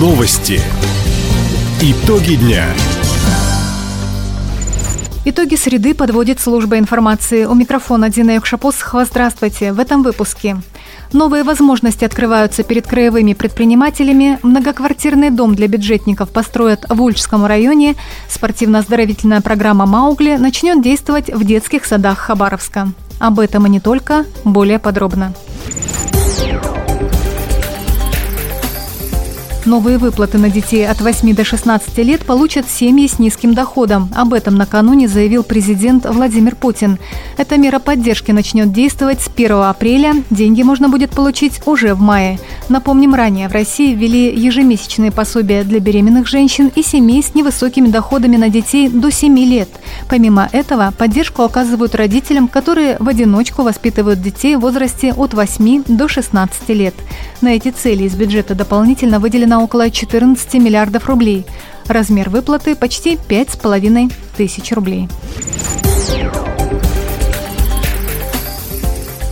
Новости. Итоги дня. Итоги среды подводит служба информации. У микрофона Дина Юкшапосхова. Здравствуйте. В этом выпуске. Новые возможности открываются перед краевыми предпринимателями. Многоквартирный дом для бюджетников построят в Ульчском районе. Спортивно-оздоровительная программа «Маугли» начнет действовать в детских садах Хабаровска. Об этом и не только, более подробно. Новые выплаты на детей от 8 до 16 лет получат семьи с низким доходом. Об этом накануне заявил президент Владимир Путин. Эта мера поддержки начнет действовать с 1 апреля. Деньги можно будет получить уже в мае. Напомним, ранее в России ввели ежемесячные пособия для беременных женщин и семей с невысокими доходами на детей до 7 лет. Помимо этого, поддержку оказывают родителям, которые в одиночку воспитывают детей в возрасте от 8 до 16 лет. На эти цели из бюджета дополнительно выделено около 14 миллиардов рублей. Размер выплаты почти 5,5 тысяч рублей.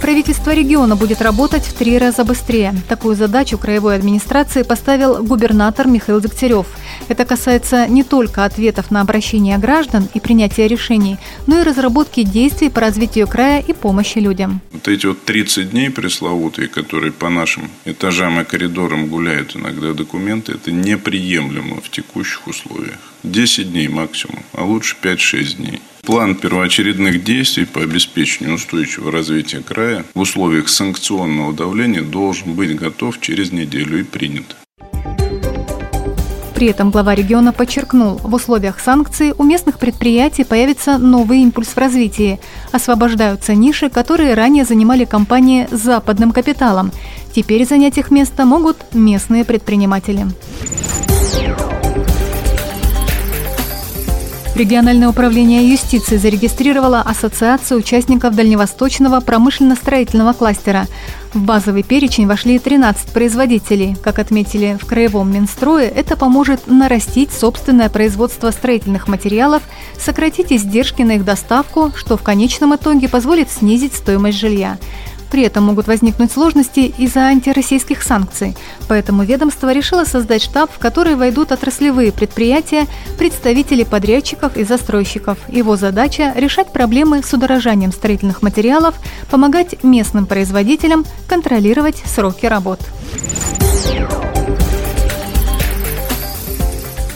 Правительство региона будет работать в три раза быстрее. Такую задачу краевой администрации поставил губернатор Михаил Дегтярев. Это касается не только ответов на обращения граждан и принятия решений, но и разработки действий по развитию края и помощи людям. Вот эти вот 30 дней пресловутые, которые по нашим этажам и коридорам гуляют иногда документы, это неприемлемо в текущих условиях. 10 дней максимум, а лучше 5-6 дней. План первоочередных действий по обеспечению устойчивого развития края в условиях санкционного давления должен быть готов через неделю и принят. При этом глава региона подчеркнул, в условиях санкций у местных предприятий появится новый импульс в развитии. Освобождаются ниши, которые ранее занимали компании с западным капиталом. Теперь занять их место могут местные предприниматели. Региональное управление юстиции зарегистрировало Ассоциацию участников Дальневосточного промышленно-строительного кластера. В базовый перечень вошли 13 производителей. Как отметили в Краевом Минстрое, это поможет нарастить собственное производство строительных материалов, сократить издержки на их доставку, что в конечном итоге позволит снизить стоимость жилья. При этом могут возникнуть сложности из-за антироссийских санкций. Поэтому ведомство решило создать штаб, в который войдут отраслевые предприятия, представители подрядчиков и застройщиков. Его задача – решать проблемы с удорожанием строительных материалов, помогать местным производителям контролировать сроки работ.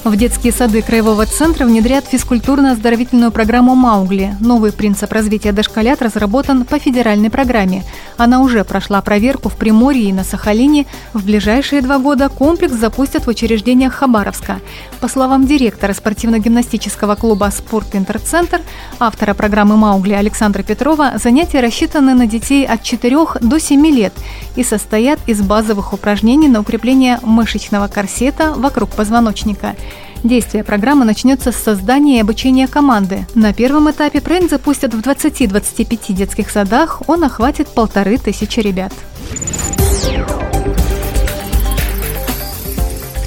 В детские сады Краевого центра внедрят физкультурно-оздоровительную программу «Маугли». Новый принцип развития дошколят разработан по федеральной программе. Она уже прошла проверку в Приморье и на Сахалине. В ближайшие два года комплекс запустят в учреждениях Хабаровска. По словам директора спортивно-гимнастического клуба «Спорт Интерцентр», автора программы «Маугли» Александра Петрова, занятия рассчитаны на детей от 4 до 7 лет и состоят из базовых упражнений на укрепление мышечного корсета вокруг позвоночника – Действие программы начнется с создания и обучения команды. На первом этапе проект запустят в 20-25 детских садах, он охватит полторы тысячи ребят.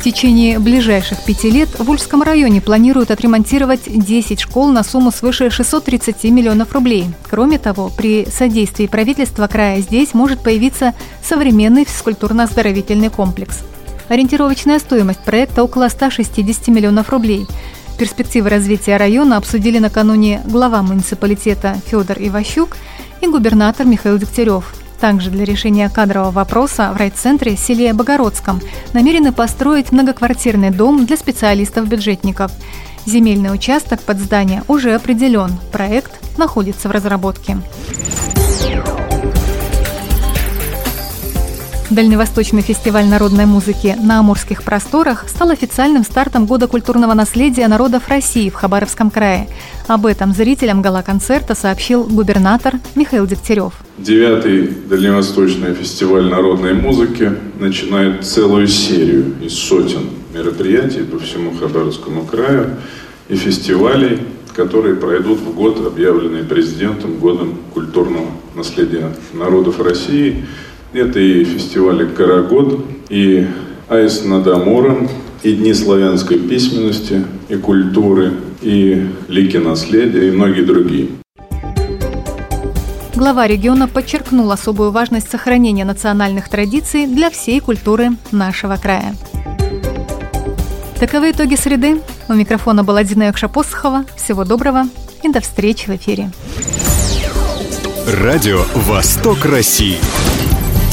Течение ближайших пяти лет в Ульском районе планируют отремонтировать 10 школ на сумму свыше 630 миллионов рублей. Кроме того, при содействии правительства края здесь может появиться современный физкультурно-оздоровительный комплекс. Ориентировочная стоимость проекта около 160 миллионов рублей. Перспективы развития района обсудили накануне глава муниципалитета Федор Иващук и губернатор Михаил Дегтярев. Также для решения кадрового вопроса в райцентре селе Богородском намерены построить многоквартирный дом для специалистов-бюджетников. Земельный участок под здание уже определен. Проект находится в разработке. Дальневосточный фестиваль народной музыки на Амурских просторах стал официальным стартом Года культурного наследия народов России в Хабаровском крае. Об этом зрителям гала-концерта сообщил губернатор Михаил Дегтярев. Девятый Дальневосточный фестиваль народной музыки начинает целую серию из сотен мероприятий по всему Хабаровскому краю и фестивалей, которые пройдут в год, объявленный президентом Годом культурного наследия народов России – это и фестивали «Карагод», и «Айс над Амуром», и Дни славянской письменности и культуры, и Лики наследия, и многие другие. Глава региона подчеркнул особую важность сохранения национальных традиций для всей культуры нашего края. Таковы итоги среды. У микрофона была Дина Якшапосхова. Всего доброго и до встречи в эфире. Радио «Восток России».